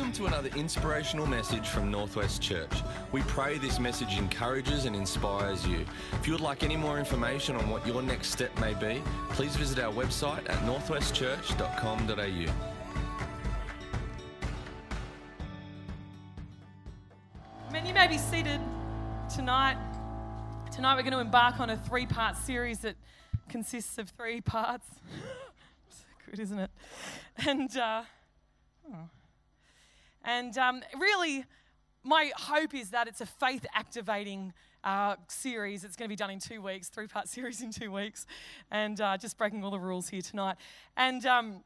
Welcome to another inspirational message from Northwest Church. We pray this message encourages and inspires you. If you would like any more information on what your next step may be, please visit our website at northwestchurch.com.au. Men, you may be seated tonight. Tonight, we're going to embark on a three part series that consists of three parts. so good, isn't it? And, uh, oh. And um, really, my hope is that it's a faith activating uh, series. It's going to be done in two weeks, three part series in two weeks, and uh, just breaking all the rules here tonight. And um,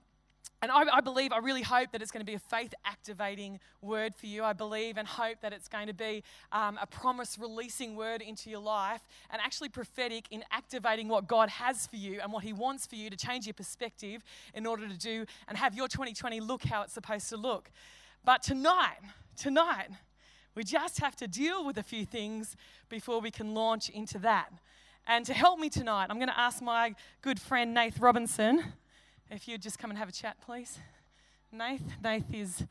and I, I, believe, I really hope that it's going to be a faith activating word for you. I believe and hope that it's going to be um, a promise releasing word into your life and actually prophetic in activating what God has for you and what He wants for you to change your perspective in order to do and have your 2020 look how it's supposed to look. But tonight, tonight, we just have to deal with a few things before we can launch into that. And to help me tonight, I'm going to ask my good friend Nath Robinson if you'd just come and have a chat, please. Nath, Nath is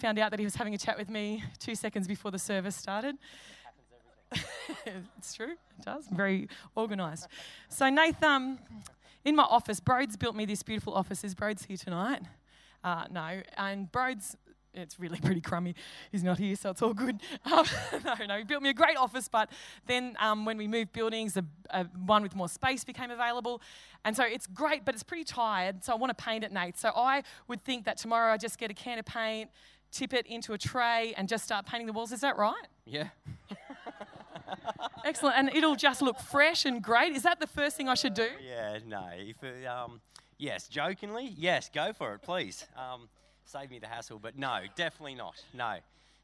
found out that he was having a chat with me two seconds before the service started. it's true, it does. Very organised. So, Nath, um, in my office, Broad's built me this beautiful office. Is Broad's here tonight? Uh, no, and Broad's it's really pretty crummy. He's not here, so it's all good. Um, no, no, he built me a great office, but then um, when we moved buildings, a, a, one with more space became available. And so it's great, but it's pretty tired, so I want to paint it, Nate. So I would think that tomorrow I just get a can of paint, tip it into a tray, and just start painting the walls. Is that right? Yeah. Excellent. And it'll just look fresh and great. Is that the first thing I should do? Yeah, no. If um, yes, jokingly, yes, go for it, please. Um, save me the hassle. But no, definitely not. No,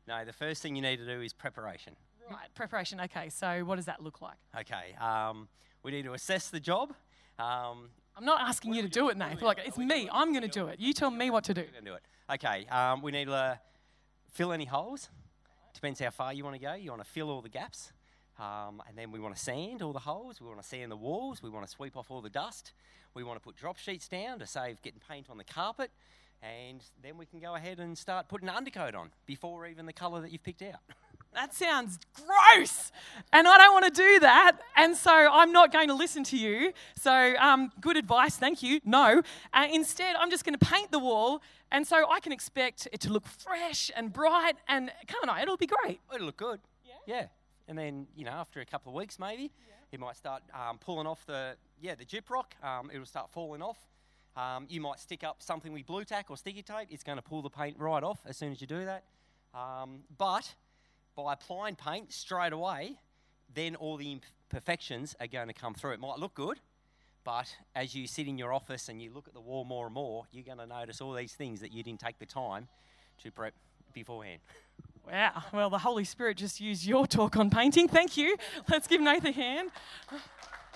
no. The first thing you need to do is preparation. Right, preparation. Okay, so what does that look like? Okay, um, we need to assess the job. Um, I'm not asking you to do it, Nate. Like it's me. I'm going to do it. You tell me what to do. I'm gonna do it. Okay. Um, we need to fill any holes. Depends how far you want to go. You want to fill all the gaps. Um, and then we want to sand all the holes. We want to sand the walls. We want to sweep off all the dust. We want to put drop sheets down to save getting paint on the carpet and then we can go ahead and start putting an undercoat on before even the colour that you've picked out. That sounds gross. And I don't want to do that. And so I'm not going to listen to you. So, um, good advice. Thank you. No. Uh, instead, I'm just going to paint the wall. And so I can expect it to look fresh and bright. And can't I? It'll be great. It'll look good. Yeah. Yeah. And then, you know, after a couple of weeks, maybe, yeah. it might start um, pulling off the, yeah, the gyprock. Um, it'll start falling off. Um, you might stick up something with Blu Tack or sticky tape. It's going to pull the paint right off as soon as you do that. Um, but by applying paint straight away, then all the imperfections are going to come through. It might look good, but as you sit in your office and you look at the wall more and more, you're going to notice all these things that you didn't take the time to prep beforehand. Wow. Well, the Holy Spirit just used your talk on painting. Thank you. Let's give Nathan a hand.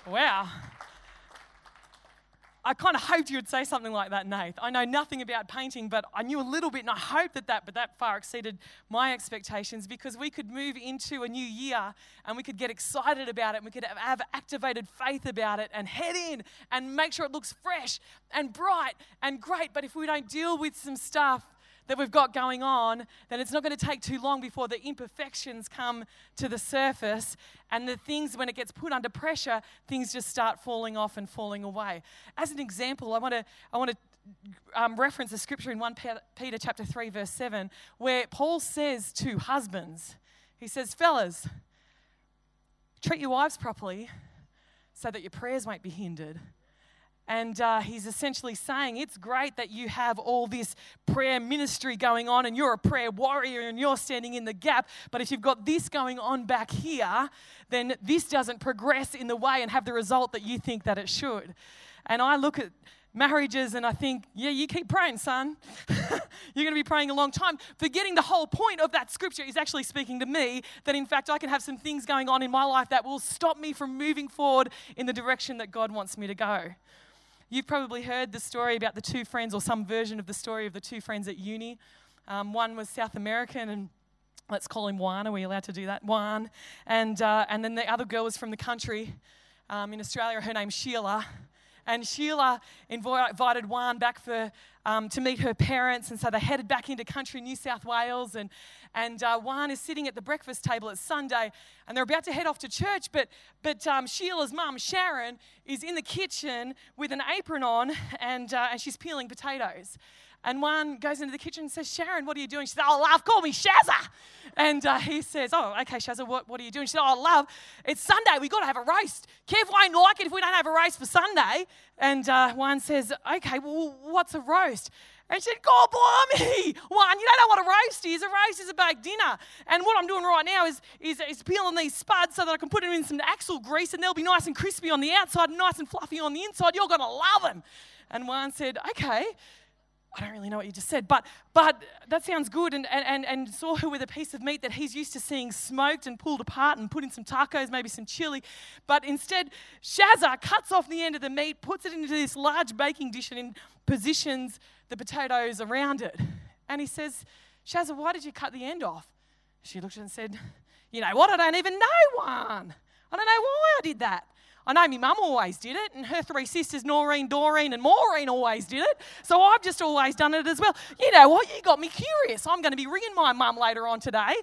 Wow. I kind of hoped you would say something like that, Nath. I know nothing about painting, but I knew a little bit, and I hoped that that, but that far exceeded my expectations because we could move into a new year and we could get excited about it, and we could have activated faith about it, and head in and make sure it looks fresh and bright and great. But if we don't deal with some stuff that we've got going on, then it's not going to take too long before the imperfections come to the surface. And the things, when it gets put under pressure, things just start falling off and falling away. As an example, I want to, I want to um, reference a scripture in 1 Peter chapter 3, verse 7, where Paul says to husbands, he says, Fellas, treat your wives properly so that your prayers won't be hindered. And uh, he's essentially saying it's great that you have all this prayer ministry going on and you're a prayer warrior and you're standing in the gap. But if you've got this going on back here, then this doesn't progress in the way and have the result that you think that it should. And I look at marriages and I think, yeah, you keep praying, son. You're going to be praying a long time. Forgetting the whole point of that scripture is actually speaking to me that, in fact, I can have some things going on in my life that will stop me from moving forward in the direction that God wants me to go. You've probably heard the story about the two friends, or some version of the story of the two friends at uni. Um, one was South American, and let's call him Juan. Are we allowed to do that? Juan. And, uh, and then the other girl was from the country um, in Australia. Her name's Sheila. and Sheila invited Juan back for, um, to meet her parents. And so they headed back into country New South Wales. And, and uh, Juan is sitting at the breakfast table. It's Sunday, and they're about to head off to church. But, but um, Sheila's mum, Sharon, is in the kitchen with an apron on, and, uh, and she's peeling potatoes. And Juan goes into the kitchen and says, Sharon, what are you doing? She says, Oh, love, call me Shazza. And uh, he says, Oh, okay, Shazza, what, what are you doing? She said, Oh, love, it's Sunday. We've got to have a roast. Kev won't like it if we don't have a roast for Sunday. And uh, Juan says, Okay, well, what's a roast? And she said, God blimey, Juan, you don't know what a roast is. A roast is a baked dinner. And what I'm doing right now is, is, is peeling these spuds so that I can put them in some axle grease and they'll be nice and crispy on the outside and nice and fluffy on the inside. You're going to love them. And Juan said, Okay. I don't really know what you just said, but, but that sounds good. And, and, and saw her with a piece of meat that he's used to seeing smoked and pulled apart and put in some tacos, maybe some chili. But instead, Shazza cuts off the end of the meat, puts it into this large baking dish, and positions the potatoes around it. And he says, Shazza, why did you cut the end off? She looked at it and said, You know what? I don't even know one. I don't know why I did that. I know my mum always did it, and her three sisters, Noreen, Doreen, and Maureen, always did it. So I've just always done it as well. You know what? You got me curious. I'm going to be ringing my mum later on today.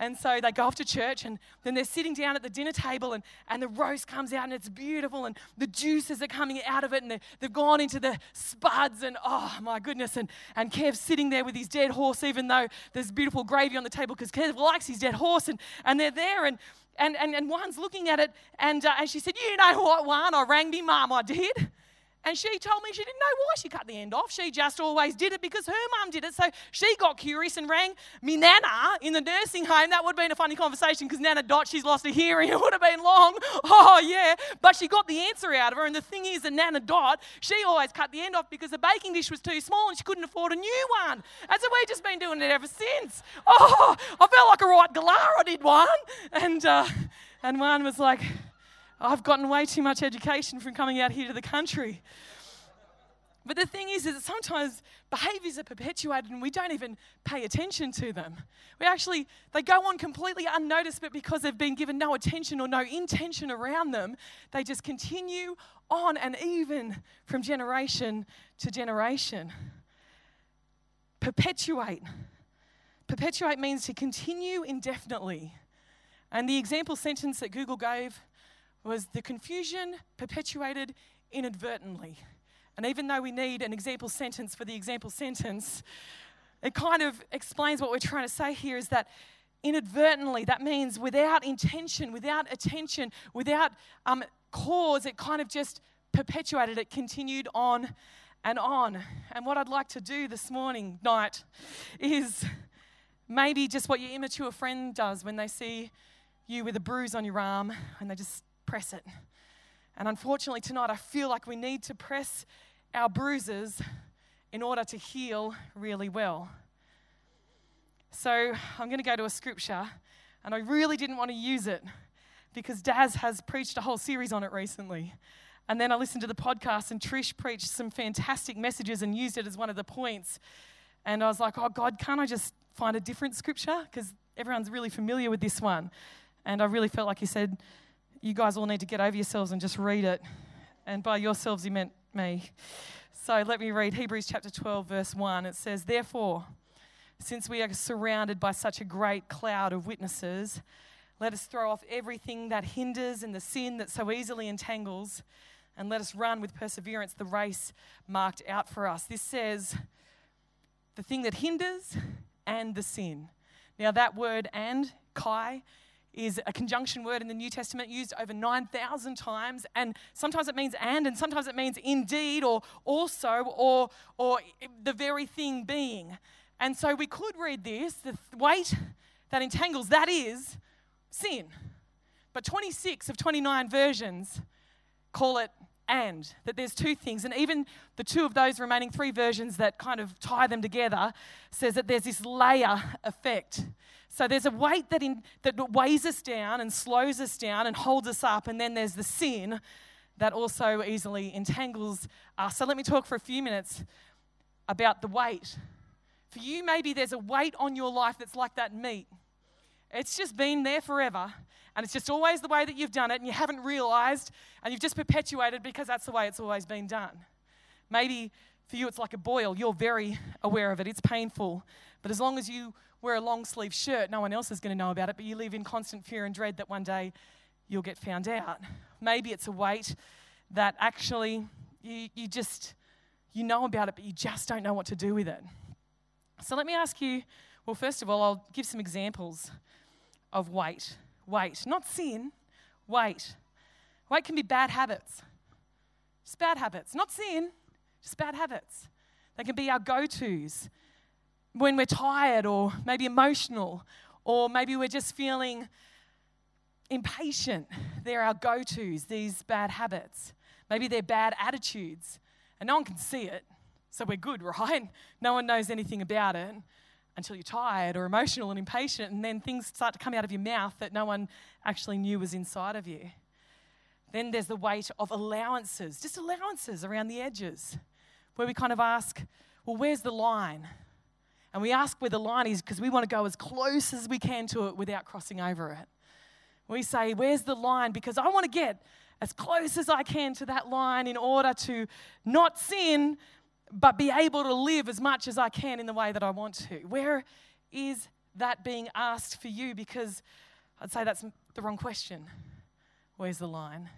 And so they go off to church, and then they're sitting down at the dinner table, and, and the roast comes out, and it's beautiful, and the juices are coming out of it, and they've gone into the spuds, and oh my goodness. And, and Kev's sitting there with his dead horse, even though there's beautiful gravy on the table, because Kev likes his dead horse, and, and they're there, and, and, and, and Juan's looking at it, and, uh, and she said, You know what, Juan? I rang me mum, I did. And she told me she didn't know why she cut the end off. She just always did it because her mum did it. So she got curious and rang me Nana in the nursing home. That would have been a funny conversation because Nana Dot, she's lost a hearing. It would have been long. Oh, yeah. But she got the answer out of her. And the thing is, that Nana Dot, she always cut the end off because the baking dish was too small and she couldn't afford a new one. And so we've just been doing it ever since. Oh, I felt like a right galah. I did one. And, uh, and one was like, I've gotten way too much education from coming out here to the country. But the thing is, is that sometimes behaviors are perpetuated and we don't even pay attention to them. We actually, they go on completely unnoticed, but because they've been given no attention or no intention around them, they just continue on and even from generation to generation. Perpetuate. Perpetuate means to continue indefinitely. And the example sentence that Google gave was the confusion perpetuated inadvertently. And even though we need an example sentence for the example sentence, it kind of explains what we're trying to say here is that inadvertently, that means without intention, without attention, without um, cause, it kind of just perpetuated, it continued on and on. And what I'd like to do this morning, night, is maybe just what your immature friend does when they see you with a bruise on your arm and they just press it. And unfortunately, tonight, I feel like we need to press our bruises in order to heal really well. So I'm going to go to a scripture, and I really didn't want to use it because Daz has preached a whole series on it recently. And then I listened to the podcast, and Trish preached some fantastic messages and used it as one of the points. And I was like, oh, God, can't I just find a different scripture? Because everyone's really familiar with this one. And I really felt like he said, you guys all need to get over yourselves and just read it. And by yourselves, he meant me. So let me read Hebrews chapter 12, verse 1. It says, Therefore, since we are surrounded by such a great cloud of witnesses, let us throw off everything that hinders and the sin that so easily entangles, and let us run with perseverance the race marked out for us. This says, the thing that hinders and the sin. Now, that word and, kai, is a conjunction word in the New Testament used over 9,000 times. And sometimes it means and, and sometimes it means indeed, or also, or, or the very thing being. And so we could read this the weight that entangles, that is sin. But 26 of 29 versions call it and, that there's two things. And even the two of those remaining three versions that kind of tie them together says that there's this layer effect. So there's a weight that, in, that weighs us down and slows us down and holds us up, and then there's the sin that also easily entangles us. So let me talk for a few minutes about the weight. For you, maybe there's a weight on your life that's like that meat. It's just been there forever. And it's just always the way that you've done it, and you haven't realized, and you've just perpetuated because that's the way it's always been done. Maybe for you it's like a boil. You're very aware of it. It's painful. But as long as you wear a long sleeve shirt, no one else is going to know about it, but you live in constant fear and dread that one day you'll get found out. Maybe it's a weight that actually you, you just you know about it, but you just don't know what to do with it. So let me ask you well, first of all, I'll give some examples of weight. Weight, not sin, weight. Weight can be bad habits. Just bad habits, not sin, just bad habits. They can be our go tos when we're tired or maybe emotional or maybe we're just feeling impatient. They're our go tos, these bad habits. Maybe they're bad attitudes and no one can see it. So we're good, right? No one knows anything about it until you're tired or emotional and impatient, and then things start to come out of your mouth that no one actually knew was inside of you. Then there's the weight of allowances, just allowances around the edges, where we kind of ask, well, where's the line? And we ask where the line is because we want to go as close as we can to it without crossing over it. We say, where's the line? Because I want to get as close as I can to that line in order to not sin, but be able to live as much as I can in the way that I want to. Where is that being asked for you? Because I'd say that's the wrong question. Where's the line?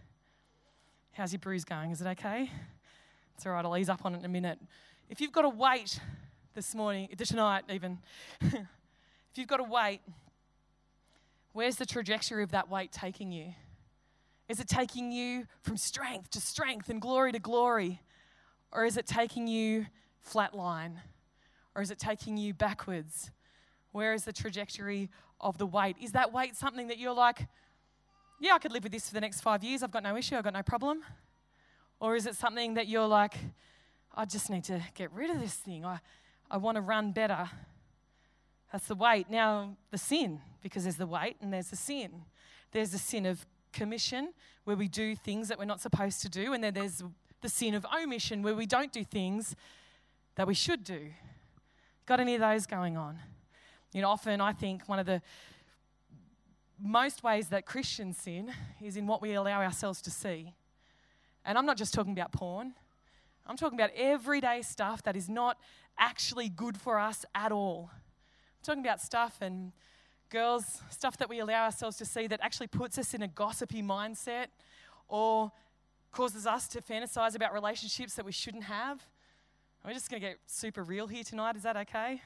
How's your bruise going? Is it okay? It's all right, I'll ease up on it in a minute. If you've got to wait this morning, uh, tonight even, if you've got to wait, where's the trajectory of that weight taking you? Is it taking you from strength to strength and glory to glory? Or is it taking you flatline? Or is it taking you backwards? Where is the trajectory of the weight? Is that weight something that you're like, yeah, I could live with this for the next five years, I've got no issue, I've got no problem? Or is it something that you're like, I just need to get rid of this thing, I, I want to run better? That's the weight. Now, the sin, because there's the weight and there's the sin. There's the sin of commission, where we do things that we're not supposed to do, and then there's the sin of omission, where we don't do things that we should do. Got any of those going on? You know, often I think one of the most ways that Christians sin is in what we allow ourselves to see. And I'm not just talking about porn, I'm talking about everyday stuff that is not actually good for us at all. I'm talking about stuff and girls, stuff that we allow ourselves to see that actually puts us in a gossipy mindset or causes us to fantasize about relationships that we shouldn't have. We're just going to get super real here tonight. Is that okay?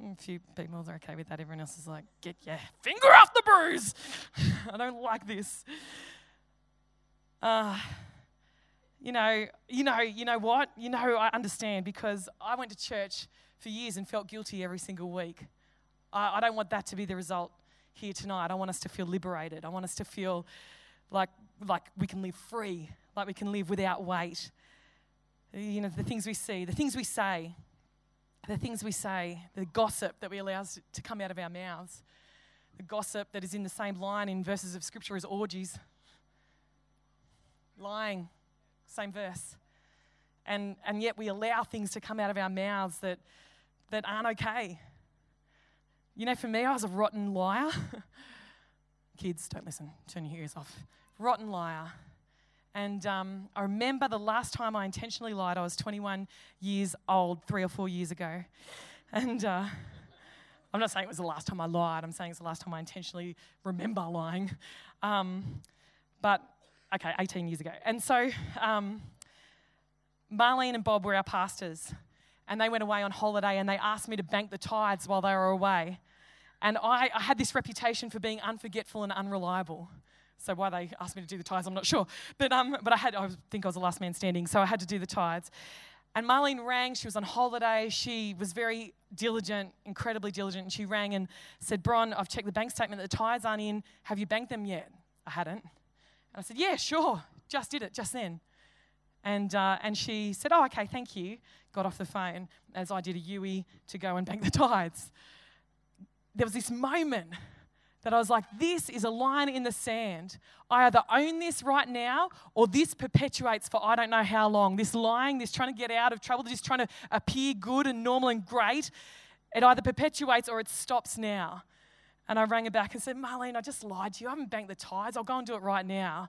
A few people are okay with that. Everyone else is like, get your finger off the bruise. I don't like this. Uh, you know, you know, you know what? You know, I understand because I went to church for years and felt guilty every single week. I, I don't want that to be the result here tonight. I want us to feel liberated. I want us to feel like like we can live free, like we can live without weight. You know, the things we see, the things we say, the things we say, the gossip that we allow to come out of our mouths, the gossip that is in the same line in verses of scripture as orgies, lying, same verse. And, and yet we allow things to come out of our mouths that, that aren't okay. You know, for me, I was a rotten liar. Kids, don't listen, turn your ears off rotten liar. And um, I remember the last time I intentionally lied, I was 21 years old, three or four years ago. And uh, I'm not saying it was the last time I lied, I'm saying it's the last time I intentionally remember lying. Um, but, okay, 18 years ago. And so um, Marlene and Bob were our pastors, and they went away on holiday and they asked me to bank the tithes while they were away. And I, I had this reputation for being unforgetful and unreliable. So why they asked me to do the tithes, I'm not sure. But, um, but I, had, I think I was the last man standing, so I had to do the tithes. And Marlene rang, she was on holiday. She was very diligent, incredibly diligent. And she rang and said, Bron, I've checked the bank statement, the tithes aren't in. Have you banked them yet? I hadn't. And I said, Yeah, sure. Just did it just then. And, uh, and she said, Oh, okay, thank you. Got off the phone as I did a UE to go and bank the tithes. There was this moment that I was like, this is a line in the sand. I either own this right now or this perpetuates for I don't know how long. This lying, this trying to get out of trouble, this trying to appear good and normal and great, it either perpetuates or it stops now. And I rang her back and said, Marlene, I just lied to you. I haven't banked the tithes. I'll go and do it right now.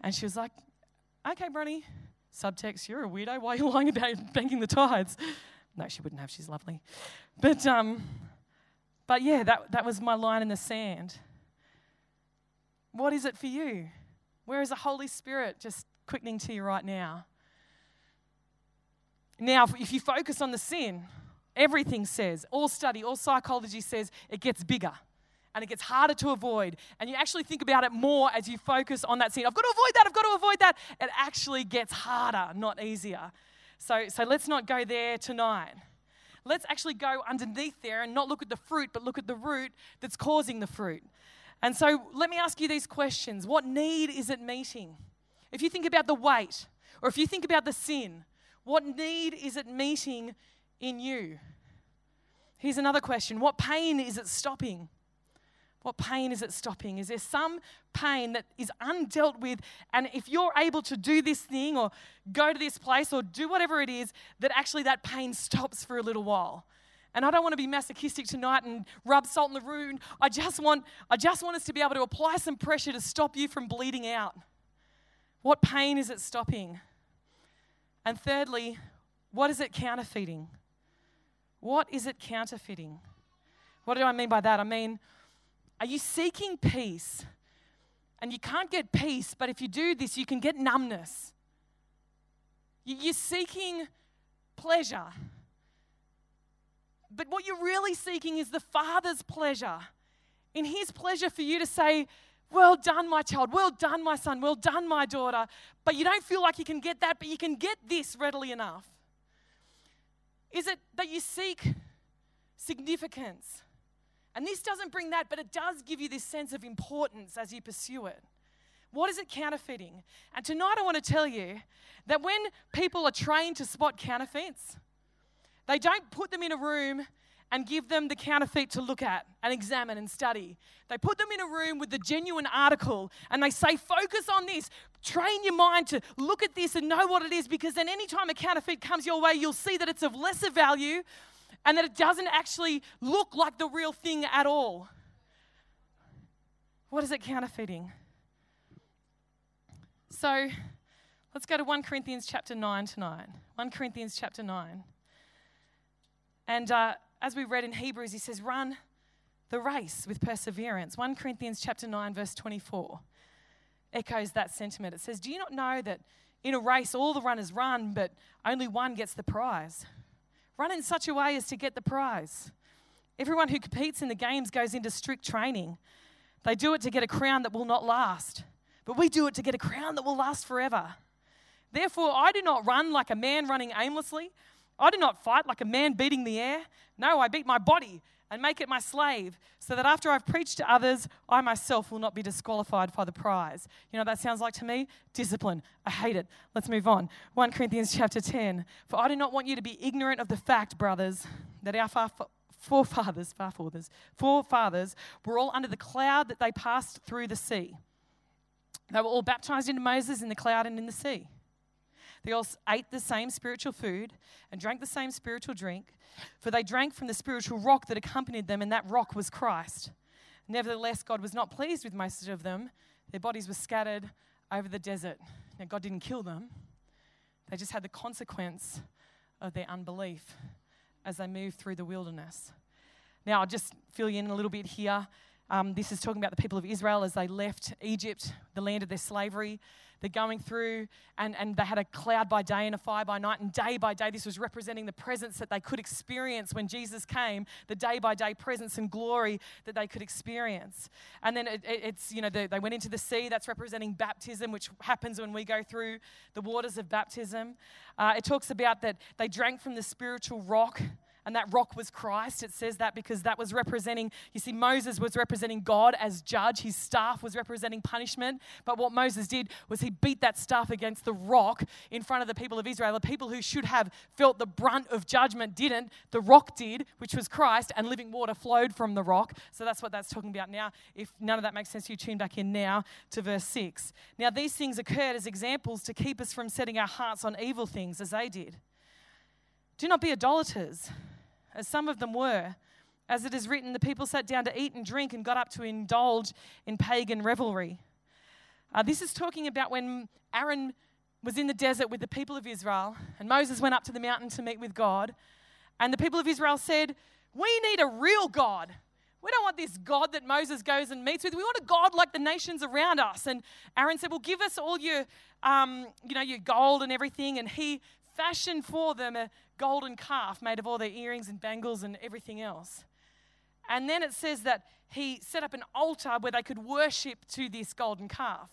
And she was like, okay, Bronnie. Subtext, you're a weirdo. Why are you lying about banking the tithes? No, she wouldn't have. She's lovely. But, um, but yeah, that, that was my line in the sand. What is it for you? Where is the Holy Spirit just quickening to you right now? Now, if you focus on the sin, everything says, all study, all psychology says it gets bigger and it gets harder to avoid. And you actually think about it more as you focus on that sin. I've got to avoid that, I've got to avoid that. It actually gets harder, not easier. So, so let's not go there tonight. Let's actually go underneath there and not look at the fruit, but look at the root that's causing the fruit. And so let me ask you these questions What need is it meeting? If you think about the weight, or if you think about the sin, what need is it meeting in you? Here's another question What pain is it stopping? What pain is it stopping? Is there some pain that is undealt with? And if you're able to do this thing or go to this place or do whatever it is, that actually that pain stops for a little while. And I don't want to be masochistic tonight and rub salt in the wound. I just want, I just want us to be able to apply some pressure to stop you from bleeding out. What pain is it stopping? And thirdly, what is it counterfeiting? What is it counterfeiting? What do I mean by that? I mean, are you seeking peace? And you can't get peace, but if you do this, you can get numbness. You're seeking pleasure. But what you're really seeking is the Father's pleasure. In His pleasure for you to say, well done, my child. Well done, my son. Well done, my daughter. But you don't feel like you can get that, but you can get this readily enough. Is it that you seek significance? And this doesn't bring that, but it does give you this sense of importance as you pursue it. What is it counterfeiting? And tonight I want to tell you that when people are trained to spot counterfeits, they don't put them in a room and give them the counterfeit to look at and examine and study. They put them in a room with the genuine article and they say, focus on this. Train your mind to look at this and know what it is because then anytime a counterfeit comes your way, you'll see that it's of lesser value and that it doesn't actually look like the real thing at all. What is it counterfeiting? So let's go to 1 Corinthians chapter 9 tonight. 1 Corinthians chapter 9. And uh, as we read in Hebrews, he says, run the race with perseverance. 1 Corinthians chapter 9, verse 24 echoes that sentiment. It says, Do you not know that in a race all the runners run, but only one gets the prize? Run in such a way as to get the prize. Everyone who competes in the games goes into strict training. They do it to get a crown that will not last, but we do it to get a crown that will last forever. Therefore, I do not run like a man running aimlessly. I do not fight like a man beating the air. No, I beat my body and make it my slave, so that after I've preached to others, I myself will not be disqualified for the prize. You know what that sounds like to me? Discipline. I hate it. Let's move on. 1 Corinthians chapter 10. For I do not want you to be ignorant of the fact, brothers, that our forefathers, forefathers, forefathers were all under the cloud that they passed through the sea. They were all baptized into Moses in the cloud and in the sea. They all ate the same spiritual food and drank the same spiritual drink, for they drank from the spiritual rock that accompanied them, and that rock was Christ. Nevertheless, God was not pleased with most of them. Their bodies were scattered over the desert. Now, God didn't kill them, they just had the consequence of their unbelief as they moved through the wilderness. Now, I'll just fill you in a little bit here. Um, this is talking about the people of Israel as they left Egypt, the land of their slavery. They're going through, and, and they had a cloud by day and a fire by night. And day by day, this was representing the presence that they could experience when Jesus came, the day by day presence and glory that they could experience. And then it, it, it's, you know, the, they went into the sea, that's representing baptism, which happens when we go through the waters of baptism. Uh, it talks about that they drank from the spiritual rock and that rock was Christ. It says that because that was representing, you see, Moses was representing God as judge. His staff was representing punishment. But what Moses did was he beat that staff against the rock in front of the people of Israel. The people who should have felt the brunt of judgment didn't. The rock did, which was Christ, and living water flowed from the rock. So that's what that's talking about now. If none of that makes sense, you tune back in now to verse 6. Now, these things occurred as examples to keep us from setting our hearts on evil things as they did. Do not be idolaters as some of them were. As it is written, the people sat down to eat and drink and got up to indulge in pagan revelry. Uh, this is talking about when Aaron was in the desert with the people of Israel, and Moses went up to the mountain to meet with God. And the people of Israel said, We need a real God. We don't want this God that Moses goes and meets with. We want a God like the nations around us. And Aaron said, Well, give us all your, um, you know, your gold and everything. And he fashioned for them a golden calf made of all their earrings and bangles and everything else. And then it says that he set up an altar where they could worship to this golden calf.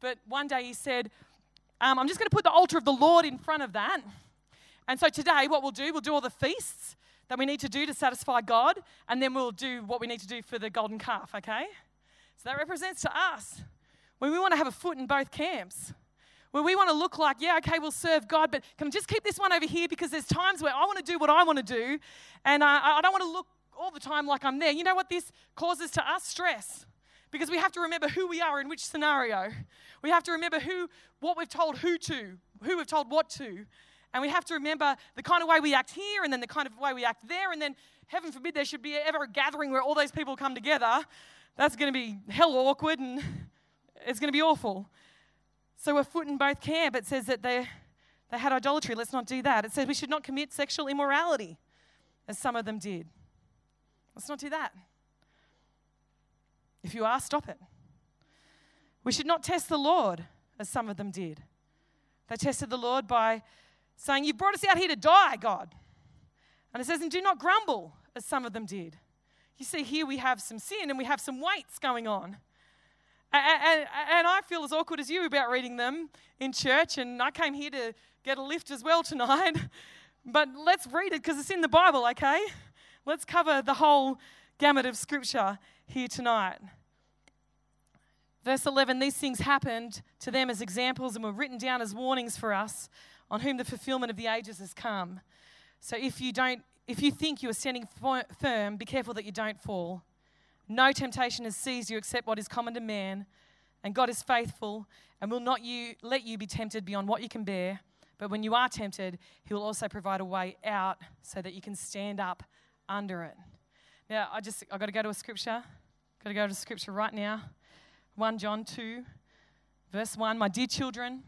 But one day he said, um, I'm just going to put the altar of the Lord in front of that. And so today, what we'll do, we'll do all the feasts that we need to do to satisfy God, and then we'll do what we need to do for the golden calf, okay? So that represents to us when we want to have a foot in both camps. Where we want to look like, yeah, okay, we'll serve God, but can I just keep this one over here because there's times where I want to do what I want to do, and uh, I don't want to look all the time like I'm there. You know what this causes to us? Stress. Because we have to remember who we are in which scenario. We have to remember who, what we've told who to, who we've told what to. And we have to remember the kind of way we act here and then the kind of way we act there. And then, heaven forbid, there should be ever a gathering where all those people come together. That's going to be hell awkward and it's going to be awful. So we're foot in both camp. It says that they, they had idolatry. Let's not do that. It says we should not commit sexual immorality, as some of them did. Let's not do that. If you are, stop it. We should not test the Lord, as some of them did. They tested the Lord by saying, You brought us out here to die, God. And it says, And do not grumble, as some of them did. You see, here we have some sin and we have some weights going on. And, and, I feel as awkward as you about reading them in church, and I came here to get a lift as well tonight. But let's read it because it's in the Bible, okay? Let's cover the whole gamut of scripture here tonight. Verse 11 These things happened to them as examples and were written down as warnings for us, on whom the fulfillment of the ages has come. So if you don't, if you think you are standing firm, be careful that you don't fall. No temptation has seized you except what is common to man, and God is faithful and will not you let you be tempted beyond what you can bear. But when you are tempted, He will also provide a way out so that you can stand up under it. Now, I just I've got to go to a scripture. Got to go to scripture right now. 1 John 2, verse 1 My dear children,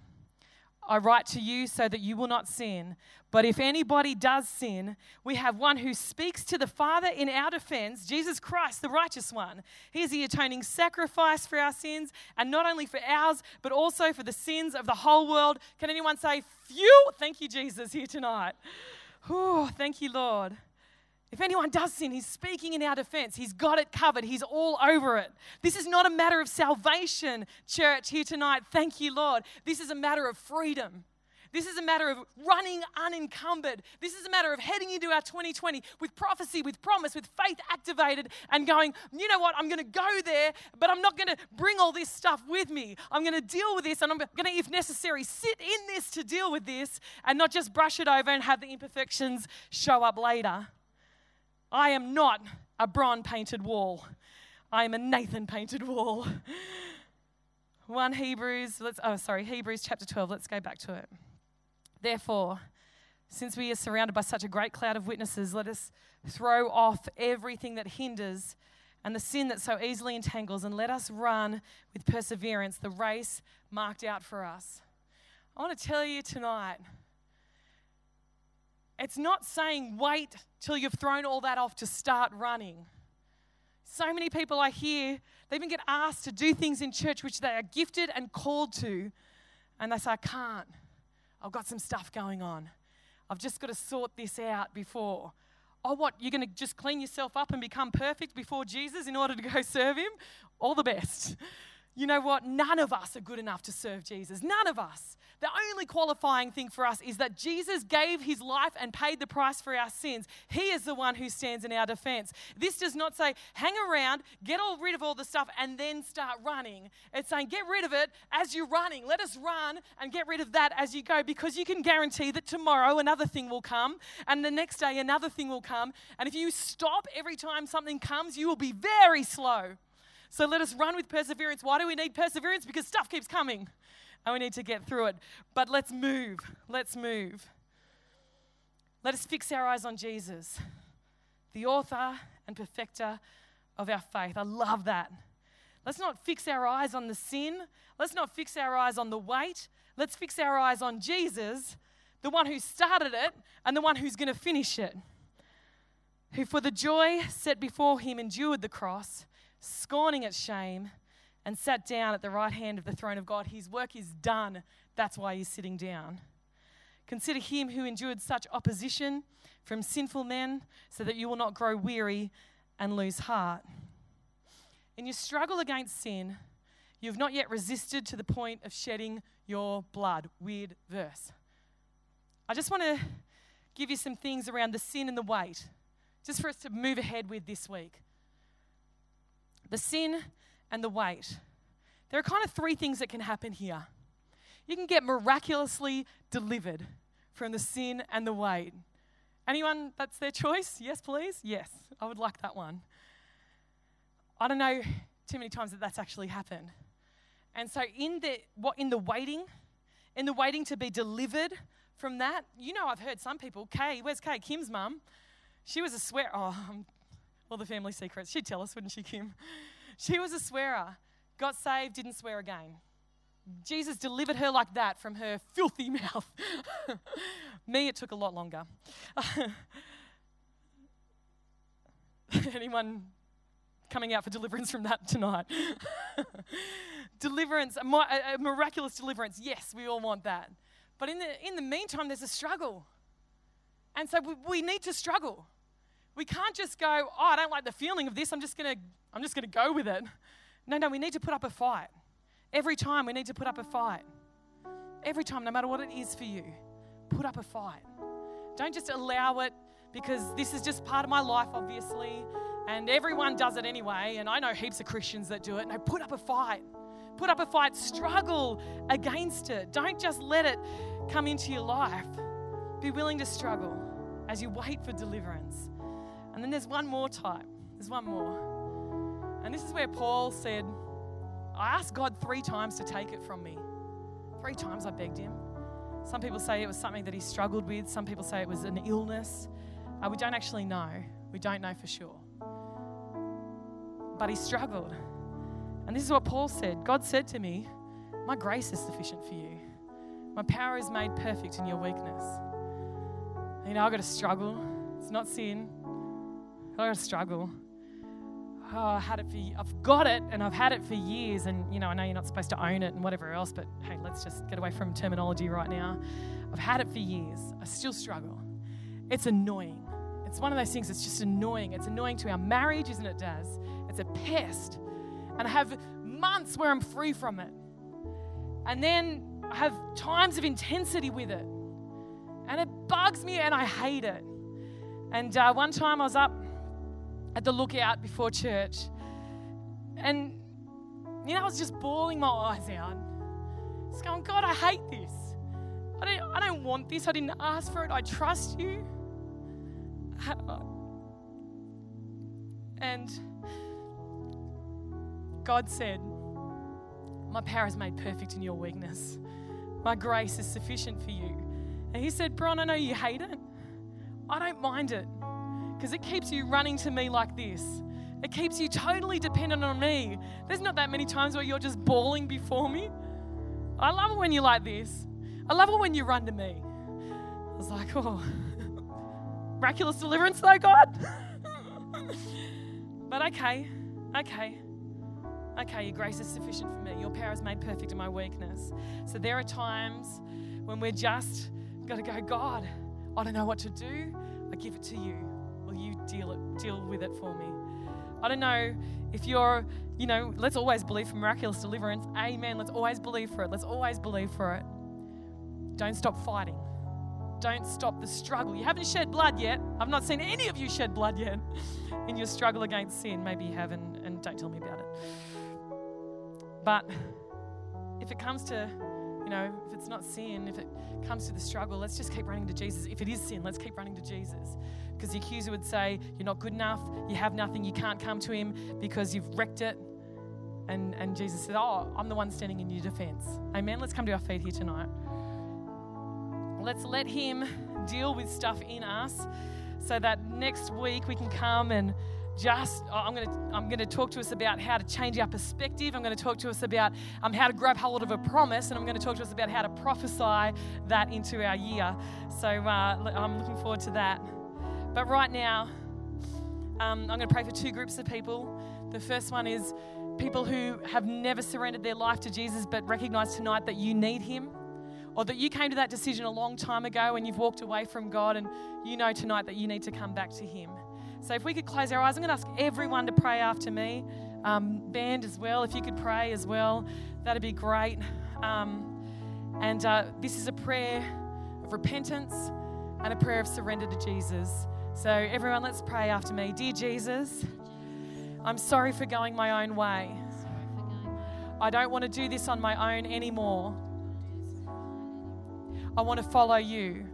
I write to you so that you will not sin. But if anybody does sin, we have one who speaks to the Father in our defense, Jesus Christ, the righteous one. He is the atoning sacrifice for our sins, and not only for ours, but also for the sins of the whole world. Can anyone say, Phew? Thank you, Jesus, here tonight. Oh, thank you, Lord. If anyone does sin, he's speaking in our defense. He's got it covered. He's all over it. This is not a matter of salvation, church, here tonight. Thank you, Lord. This is a matter of freedom. This is a matter of running unencumbered. This is a matter of heading into our 2020 with prophecy, with promise, with faith activated, and going, you know what, I'm going to go there, but I'm not going to bring all this stuff with me. I'm going to deal with this, and I'm going to, if necessary, sit in this to deal with this and not just brush it over and have the imperfections show up later. I am not a Bron painted wall. I am a Nathan painted wall. 1 Hebrews, let's, oh, sorry, Hebrews chapter 12, let's go back to it. Therefore, since we are surrounded by such a great cloud of witnesses, let us throw off everything that hinders and the sin that so easily entangles, and let us run with perseverance the race marked out for us. I want to tell you tonight it's not saying wait till you've thrown all that off to start running. So many people I hear, they even get asked to do things in church which they are gifted and called to, and they say, I can't. I've got some stuff going on. I've just got to sort this out before. Oh, what? You're going to just clean yourself up and become perfect before Jesus in order to go serve him? All the best. You know what? None of us are good enough to serve Jesus. None of us. The only qualifying thing for us is that Jesus gave his life and paid the price for our sins. He is the one who stands in our defense. This does not say, hang around, get all rid of all the stuff, and then start running. It's saying, get rid of it as you're running. Let us run and get rid of that as you go because you can guarantee that tomorrow another thing will come, and the next day another thing will come. And if you stop every time something comes, you will be very slow. So let us run with perseverance. Why do we need perseverance? Because stuff keeps coming and we need to get through it. But let's move. Let's move. Let us fix our eyes on Jesus. the author and perfecter of our faith. I love that. Let's not fix our eyes on the sin. Let's not fix our eyes on the weight. Let's fix our eyes on Jesus, the one who started it and the one who's going to finish it. Who, for the joy set before him, endured the cross, scorning its shame, and sat down at the right hand of the throne of God. His work is done. That's why he's sitting down. Consider him who endured such opposition from sinful men, so that you will not grow weary and lose heart. In your struggle against sin, you have not yet resisted to the point of shedding your blood. Weird verse. I just want to give you some things around the sin and the weight, just for us to move ahead with this week. The sin and the weight. There are kind of three things that can happen here. You can get miraculously delivered from the sin and the weight. Anyone that's their choice? Yes, please? Yes, I would like that one. I don't know too many times that that's actually happened. And so in the what in the waiting, in the waiting to be delivered from that, you know I've heard some people, Kay, where's Kay? Kim's mum. She was a swear oh um, all the family secrets. She'd tell us, wouldn't she, Kim? She was a swearer. Got saved, didn't swear again. Jesus delivered her like that from her filthy mouth. Me, it took a lot longer. Anyone coming out for deliverance from that tonight? deliverance, a, miraculous deliverance. Yes, we all want that. But in the, in the meantime, there's a struggle. And so we, we need to struggle. We can't just go, oh, I don't like the feeling of this. I'm just going to I'm just going to go with it. No, no, we need to put up a fight. Every time we need to put up a fight. Every time, no matter what it is for you, put up a fight. Don't just allow it because this is just part of my life, obviously, and everyone does it anyway. And I know heaps of Christians that do it. No, put up a fight. Put up a fight. Struggle against it. Don't just let it come into your life. Be willing to struggle as you wait for deliverance. And then there's one more type. There's one more. And this is where Paul said, I asked God three times to take it from me. Three times I begged Him. Some people say it was something that he struggled with, some people say it was an illness. Uh, we don't actually know. We don't know for sure. But he struggled. And this is what Paul said God said to me, My grace is sufficient for you. My power is made perfect in your weakness. You know, I've got to struggle. It's not sin. Got to struggle oh, I had it for, I've got it and I've had it for years. And, you know, I know you're not supposed to own it and whatever else, but hey, let's just get away from terminology right now. I've had it for years. I still struggle. It's annoying. It's one of those things that's just annoying. It's annoying to our marriage, isn't it, Daz? It's a pest. And I have months where I'm free from it. And then I have times of intensity with it. And it bugs me and I hate it. And uh, one time I was up at the lookout before church. And, you know, I was just bawling my eyes out. Just going, God, I hate this. I don't, I don't want this. I didn't ask for it. I trust you. And God said, My power is made perfect in your weakness. My grace is sufficient for you. And He said, Bron, I know you hate it. I don't mind it because it keeps you running to me like this. It keeps you totally dependent on me. There's not that many times where you're just bawling before me. I love it when you're like this. I love it when you run to me. I was like, oh, miraculous deliverance though, God. but okay, okay, okay, your grace is sufficient for me. Your power is made perfect in my weakness. So there are times when we're just got to go, God, I don't know what to do. I give it to you will you deal it deal with it for me? I don't know if you're, you know, let's always believe for miraculous deliverance. Amen. Let's always believe for it. Let's always believe for it. Don't stop fighting. Don't stop the struggle. You haven't shed blood yet. I've not seen any of you shed blood yet in your struggle against sin. Maybe you have, and, don't tell me about it. But if it comes to know, if it's not sin, if it comes to the struggle, let's just keep running to Jesus. If it is sin, let's keep running to Jesus. Because the accuser would say, You're not good enough, you have nothing, you can't come to him because you've wrecked it. And, and Jesus said, Oh, I'm the one standing in your defense. Amen. Let's come to our feet here tonight. Let's let him deal with stuff in us so that next week we can come and just I'm going to I'm going to talk to us about how to change our perspective. I'm going to talk to us about um, how to grab hold of a promise, and I'm going to talk to us about how to prophesy that into our year. So uh, I'm looking forward to that. But right now, um, I'm going to pray for two groups of people. The first one is people who have never surrendered their life to Jesus, but recognize tonight that you need Him. Or that you came to that decision a long time ago and you've walked away from God, and you know tonight that you need to come back to Him. So if we could close our eyes, I'm going to ask everyone to pray after me. Um, band as well, if you could pray as well, that'd be great. Um, and uh, this is a prayer of repentance and a prayer of surrender to Jesus. So everyone, let's pray after me. Dear Jesus, I'm sorry for going my own way. I don't want to do this on my own anymore. I want to follow you.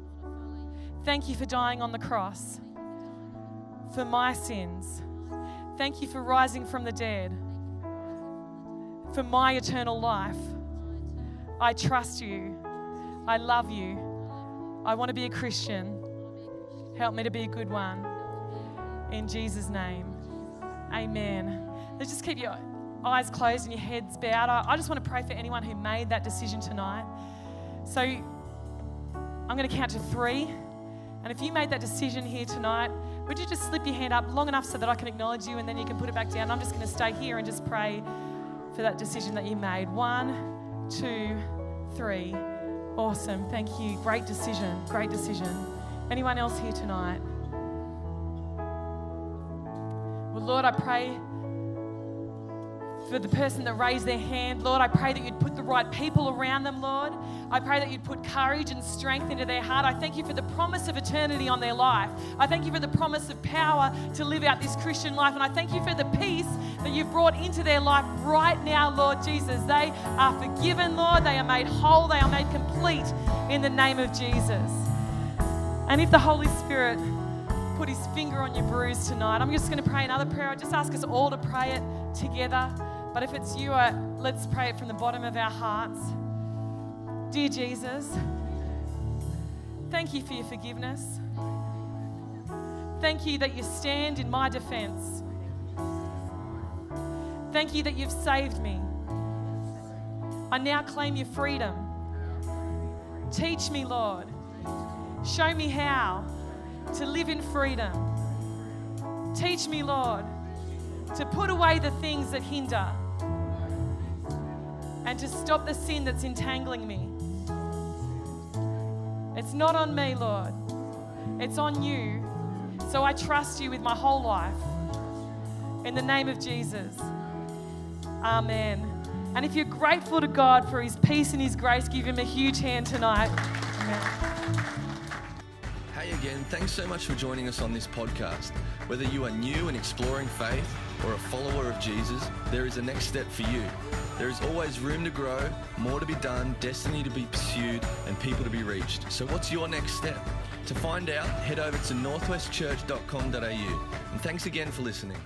Thank you for dying on the cross for my sins. Thank you for rising from the dead, for my eternal life. I trust you. I love you. I want to be a Christian. Help me to be a good one. In Jesus' name, amen. Let's just keep your eyes closed and your heads bowed. I just want to pray for anyone who made that decision tonight. So I'm going to count to three. And if you made that decision here tonight, would you just slip your hand up long enough so that I can acknowledge you and then you can put it back down? I'm just going to stay here and just pray for that decision that you made. One, two, three. Awesome. Thank you. Great decision. Great decision. Anyone else here tonight? Well, Lord, I pray for the person that raised their hand. Lord, I pray that you'd put the right people around them, Lord. I pray that you'd put courage and strength into their heart. I thank you for the promise of eternity on their life. I thank you for the promise of power to live out this Christian life. And I thank you for the peace that you've brought into their life right now, Lord Jesus. They are forgiven, Lord. They are made whole. They are made complete in the name of Jesus. And if the Holy Spirit put his finger on your bruise tonight, I'm just going to pray another prayer. I just ask us all to pray it together. But if it's you, uh, let's pray it from the bottom of our hearts. Dear Jesus, thank you for your forgiveness. Thank you that you stand in my defense. Thank you that you've saved me. I now claim your freedom. Teach me, Lord. Show me how to live in freedom. Teach me, Lord, to put away the things that hinder and to stop the sin that's entangling me. It's not on me, Lord, it's on you. So I trust you with my whole life. In the name of Jesus. Amen. And if you're grateful to God for his peace and his grace, give him a huge hand tonight. Hey again, thanks so much for joining us on this podcast. Whether you are new and exploring faith or a follower of Jesus, there is a next step for you. There is always room to grow, more to be done, destiny to be pursued, and people to be reached. So, what's your next step? To find out, head over to northwestchurch.com.au. And thanks again for listening.